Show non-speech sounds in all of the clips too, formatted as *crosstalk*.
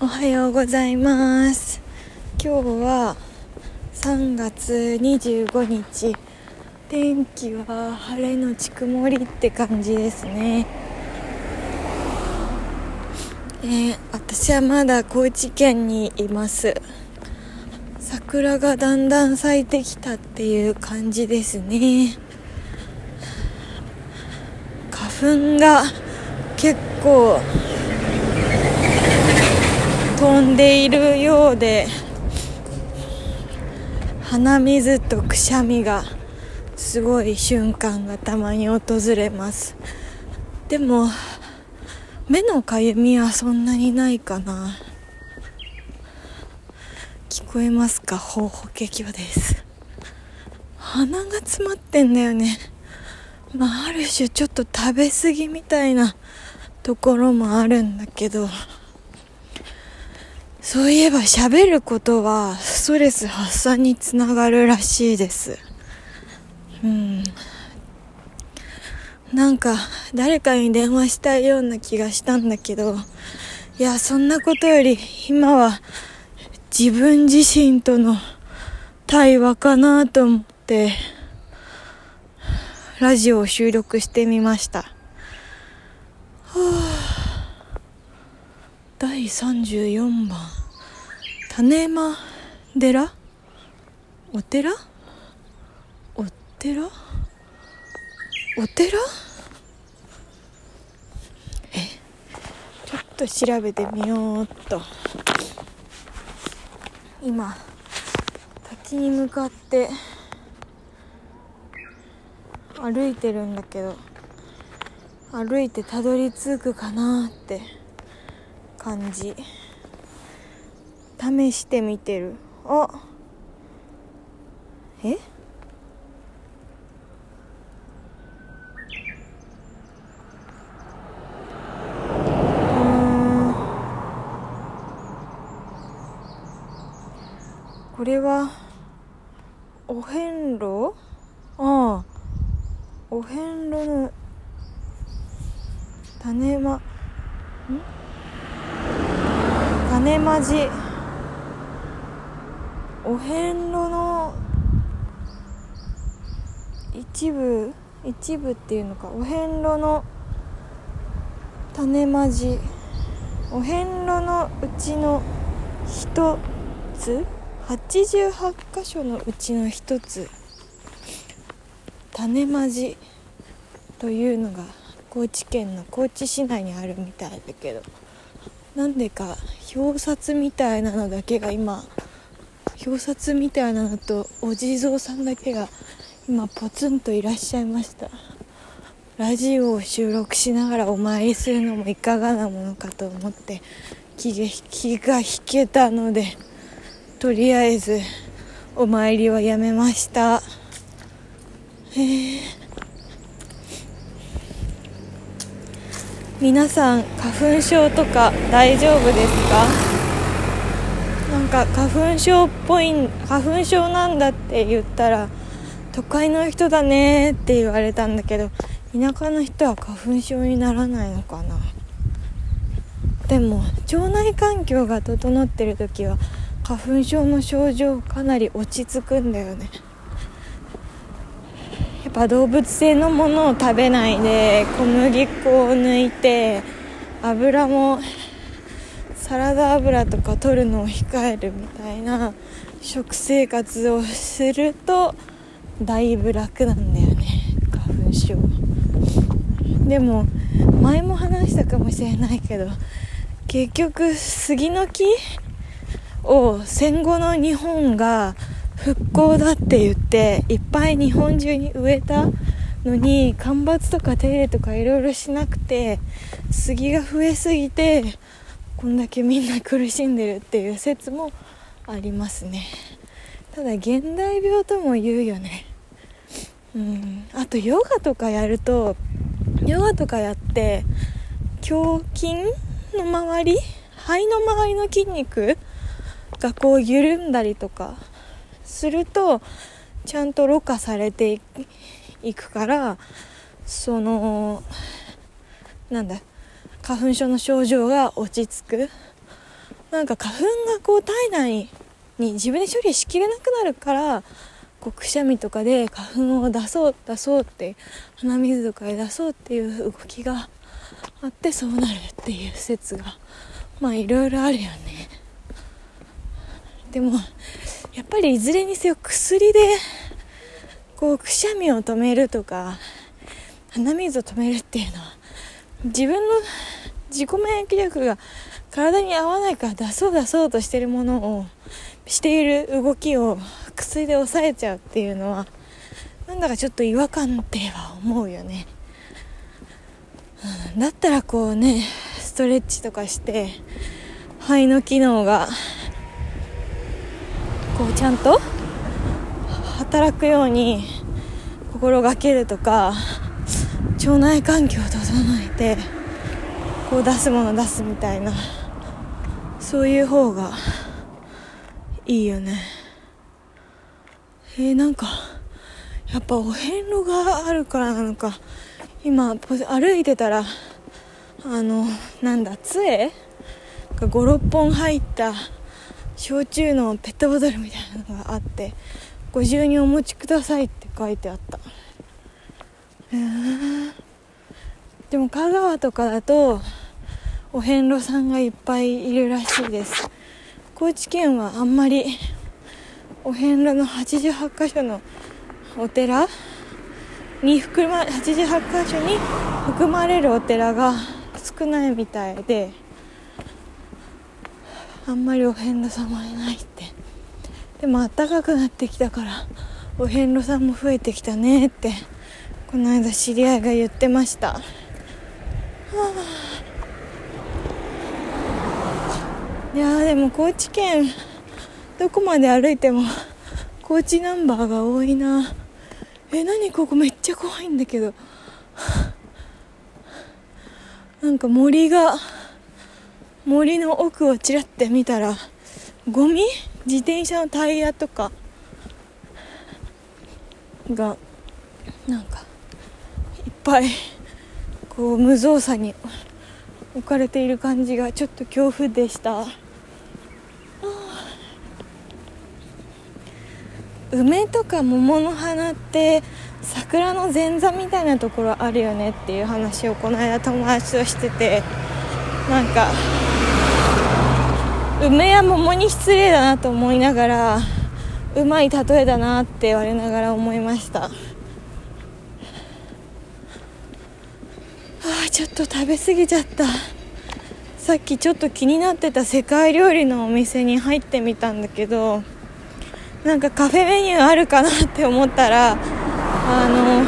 おはようございます。今日は3月25日。天気は晴れのち曇りって感じですね。えー、私はまだ高知県にいます。桜がだんだん咲いてきたっていう感じですね。花粉が結構飛んでいるようで鼻水とくしゃみがすごい瞬間がたまに訪れます。でも目のかゆみはそんなにないかな。聞こえますか？ほうほけきょです。鼻が詰まってんだよね。まあある種ちょっと食べ過ぎみたいなところもあるんだけど。そういえば喋ることはストレス発散につながるらしいです。うん。なんか誰かに電話したいような気がしたんだけど、いや、そんなことより今は自分自身との対話かなと思って、ラジオを収録してみました。はあ、第34番。種馬寺？お寺？お寺？お寺？え？ちょっと調べてみようっと。今滝に向かって歩いてるんだけど歩いてたどり着くかなって。感じ。試してみてる。あ。え？これはお遍路？ああ。お遍路の種まん？種まじ。お遍路の一部一部っていうのか。お遍路の種まじ。お遍路のうちの一つ。88箇所のうちの一つ。種まじ。というのが高知県の高知市内にあるみたいだけど。なんでか表札みたいなのだけが今表札みたいなのとお地蔵さんだけが今ポツンといらっしゃいました。ラジオを収録しながらお参りするのもいかがなものかと思って気が引けたのでとりあえずお参りはやめました。皆さん花粉症とか大丈夫ですか？なんか花粉症っぽい花粉症なんだって言ったら都会の人だねって言われたんだけど田舎の人は花粉症にならないのかな？でも腸内環境が整ってる時は花粉症の症状かなり落ち着くんだよね。ぱ動物性のものを食べないで小麦粉を抜いて油もサラダ油とか取るのを控えるみたいな食生活をするとだいぶ楽なんだよね。花粉症。でも前も話したかもしれないけど結局杉の木を戦後の日本が復興だって言っていっぱい日本中に植えたのに干ばつとか手入れとかいろいろしなくて杉が増えすぎてこんだけみんな苦しんでるっていう説もありますね。ただ現代病とも言うよね。うん。あとヨガとかやるとヨガとかやって胸筋の周り肺の周りの筋肉がこう緩んだりとかするとちゃんとろ過されていくからそのなんだ花粉症の症状が落ち着く。なんか花粉がこう体内に自分で処理しきれなくなるからこうくしゃみとかで花粉を出そう出そうって鼻水とかで出そうっていう動きがあってそうなるっていう説がまあいろいろあるよね。でもやっぱりいずれにせよ薬でこうくしゃみを止めるとか鼻水を止めるっていうのは自分の自己免疫力が体に合わないから出そう出そうとしてるものをしている動きを薬で抑えちゃうっていうのはなんだかちょっと違和感っては思うよね、うん、だったらこうねストレッチとかして肺の機能がこうちゃんと働くように心がけるとか腸内環境を整えてこう出すもの出すみたいなそういう方がいいよね。えー、なんかやっぱお遍路があるからなのか。今歩いてたらあのなんだ杖が56本入った焼酎のペットボトルみたいなのがあってご自由にお持ちくださいって書いてあった。え、でも香川とかだとお遍路さんがいっぱいいるらしいです。高知県はあんまりお遍路の88箇所のお寺に含ま88箇所に含まれるお寺が少ないみたいであんまりお遍路様いないって。でも暖かくなってきたからお遍路さんも増えてきたねってこの間知り合いが言ってました、はあ。いやでも高知県どこまで歩いても高知ナンバーが多いな。え何ここめっちゃ怖いんだけど。なんか森が森の奥をちらって見たらゴミ？自転車のタイヤとか。がなんかいっぱいこう無造作に置かれている感じがちょっと恐怖でした。梅とか桃の花って桜の前座みたいなところあるよねっていう話をこの間友達としててなんか梅や桃に失礼だなと思いながらうまい例えだなって言われながら思いました。ああちょっと食べ過ぎちゃった。さっきちょっと気になってた世界料理のお店に入ってみたんだけどなんかカフェメニューあるかなって思ったらあの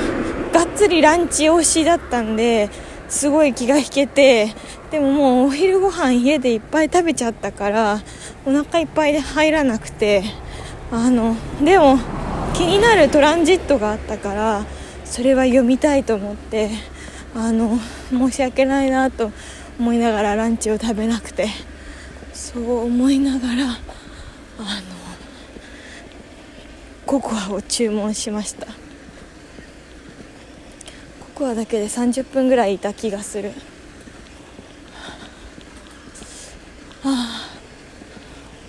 がっつりランチ推しだったんですごい気が引けてでももうお昼ご飯家でいっぱい食べちゃったからお腹いっぱいで入らなくてあのでも気になるトランジットがあったからそれは読みたいと思ってあの申し訳ないなと思いながらランチを食べなくてそう思いながらあのココアを注文しました。ココアだけで30分ぐらいいた気がするはあ。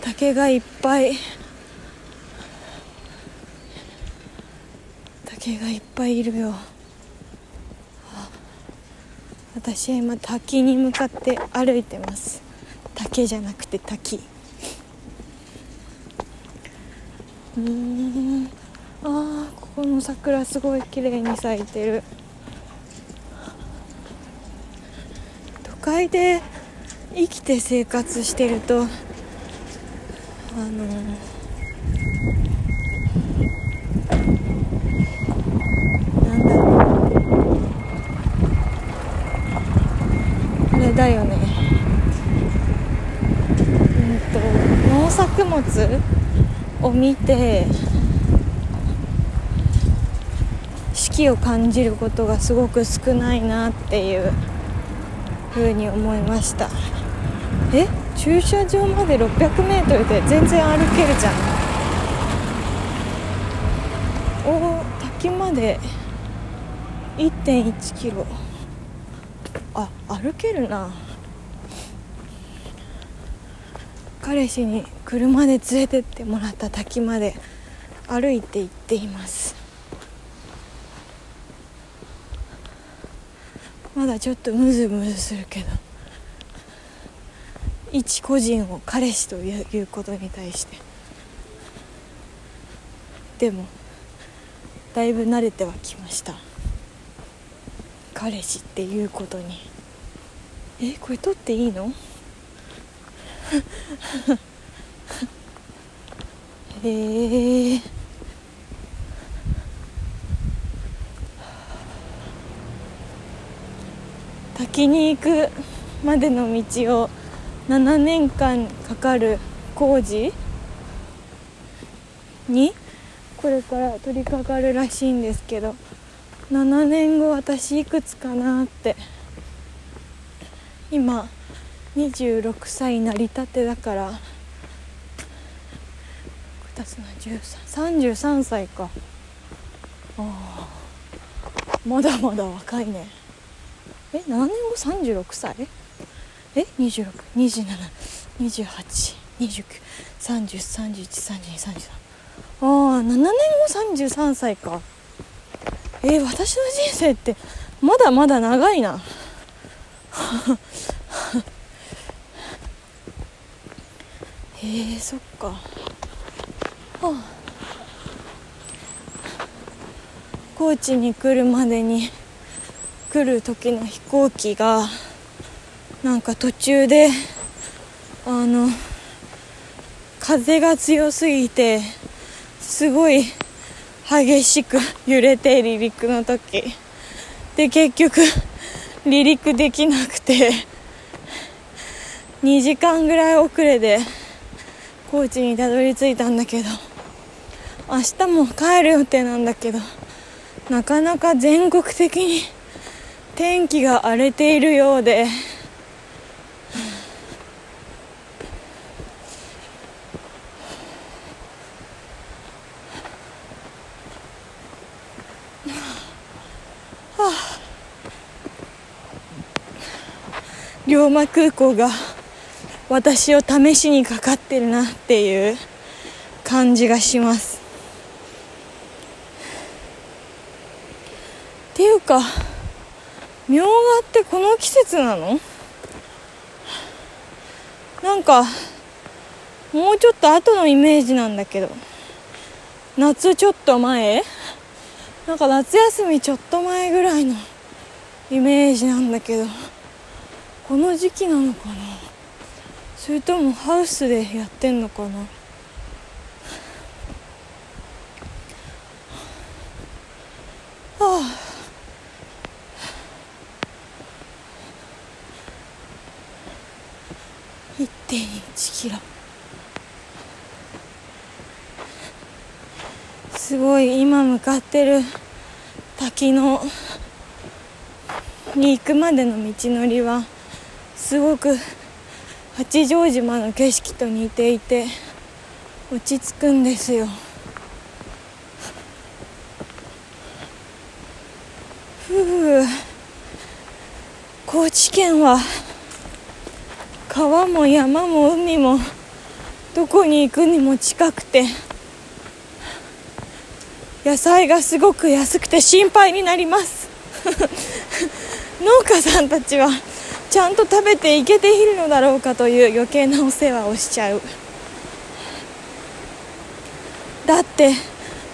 竹がいっぱい。竹がいっぱいいるよ、はあ、私は今滝に向かって歩いてます。竹じゃなくて滝。うん。あここの桜すごい綺麗に咲いてる。都会で生きて生活してるとあのなんだろうあれだよね。うんと農作物を見て四季を感じることがすごく少ないなっていうふうに思いました。え？駐車場まで 600m で全然歩けるじゃん。お滝まで。1 1キロ。あ歩けるな。彼氏に車で連れてってもらった滝まで歩いて行っています。まだちょっとムズムズするけど。一個人を彼氏ということに対して。でもだいぶ慣れてはきました。彼氏っていうことに。えこれ撮っていいの？へ *laughs* え滝に行くまでの道を7年間かかる工事にこれから取り掛かるらしいんですけど7年後私いくつかなって。今26歳なりたてだから2つの1333歳か。ああまだまだ若いね。え7年後36歳？え2627282930313233ああ7年後33歳か。えー、私の人生ってまだまだ長いな。*laughs* えー、そっか。はあ。高知に来るまでに来る時の飛行機がなんか途中であの風が強すぎてすごい激しく *laughs* 揺れて離陸の時。で結局離陸できなくて2時間ぐらい遅れで高知にたどり着いたんだけど明日も帰る予定なんだけどなかなか全国的に天気が荒れているようで龍馬空港が私を試しにかかってるなっていう感じがします。っていうかみょうがってこの季節なの？なんかもうちょっと後のイメージなんだけど。夏ちょっと前？なんか夏休みちょっと前ぐらいのイメージなんだけど。この時期なのかな？それともハウスでやってんのかな？あ。あ1.1キロ。すごい今向かってる滝のに行くまでの道のりは。すごく八丈島の景色と似ていて落ち着くんですよ。ふう。高知県は川も山も海もどこに行くにも近くて野菜がすごく安くて心配になります。*laughs* 農家さんたちはちゃんと食べていけているのだろうかという余計なお世話をしちゃう。だって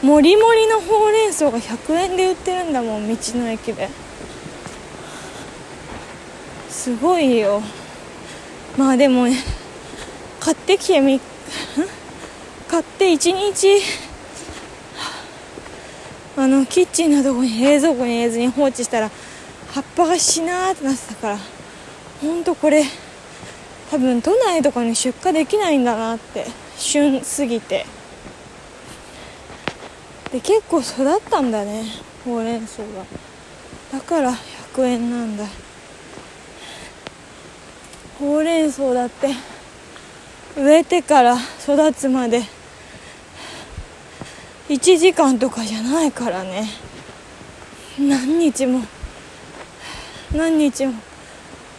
もりもりのほうれん草が100円で売ってるんだもん道の駅で。すごいよ。まあでも買ってきてみ買って1日あのキッチンのとこに冷蔵庫に入れずに放置したら葉っぱがしなーってなってたから。ほんとこれ多分都内とかに出荷できないんだなって旬すぎて。で結構育ったんだねほうれん草が。だから100円なんだ。ほうれん草だって植えてから育つまで1時間とかじゃないからね。何日も何日も。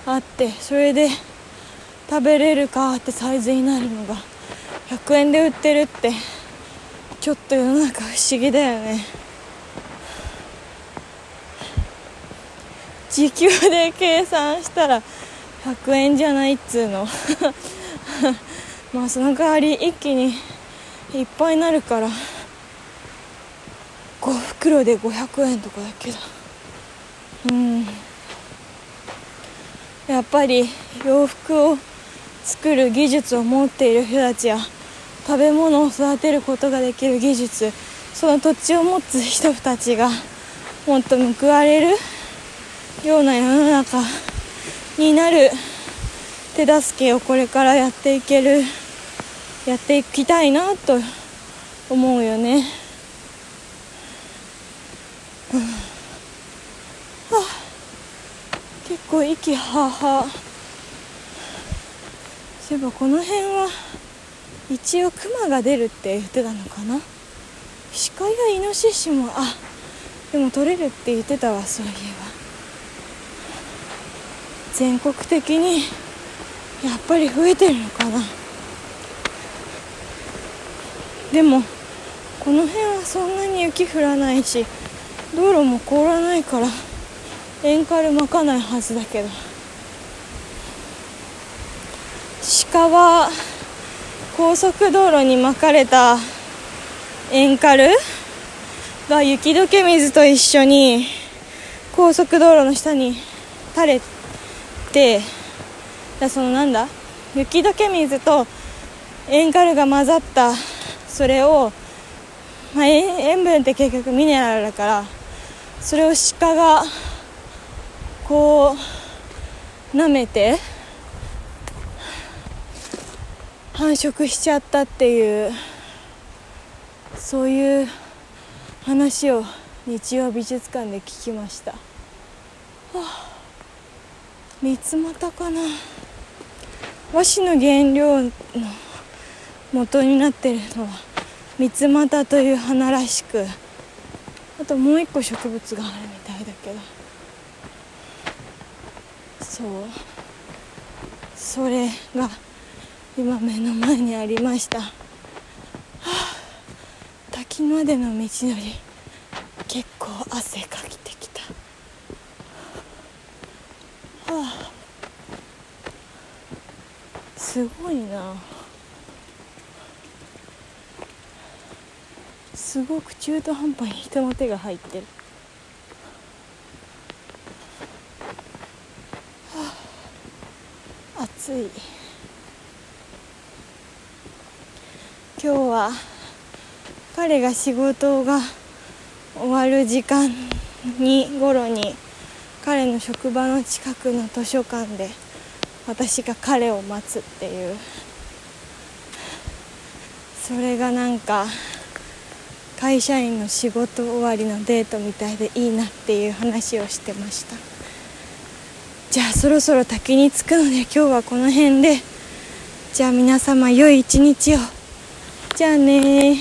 あってそれで食べれるかってサイズになるのが100円で売ってるってちょっと世の中不思議だよね。時給で計算したら100円じゃないっつうの。*laughs* まあその代わり一気にいっぱいになるから5袋で500円とかだけどうん。やっぱり洋服を作る技術を持っている人たちや食べ物を育てることができる技術その土地を持つ人たちがもっと報われるような世の中になる手助けをこれからやっていけるやっていきたいなと思うよね。はあ結構息はは。そういえばこの辺は一応クマが出るって言ってたのかな。鹿やイノシシもあでも取れるって言ってたわそういえば。全国的にやっぱり増えてるのかな。でもこの辺はそんなに雪降らないし道路も凍らないから塩カルまかないはずだけど。鹿は高速道路にまかれた塩カルが雪解け水と一緒に高速道路の下に垂れてだそのなんだ？雪解け水と塩カルが混ざったそれを、まあ、塩分って結局ミネラルだからそれを鹿がこう舐めて繁殖しちゃったっていうそういう話を日曜美術館で聞きました、はあ、三つ股かな。和紙の原料の元になってるのは三つ股という花らしくあともう一個植物があるみたいだけど。そう。それが今目の前にありました、はあ、滝までの道のり結構汗かきてきた、はあ、すごいな。すごく中途半端に人の手が入ってる。暑い今日は彼が仕事が終わる時間に頃に彼の職場の近くの図書館で私が彼を待つっていうそれがなんか会社員の仕事終わりのデートみたいでいいなっていう話をしてました。じゃあそろそろ滝に着くので今日はこの辺で。じゃあ皆様良い一日を。じゃあね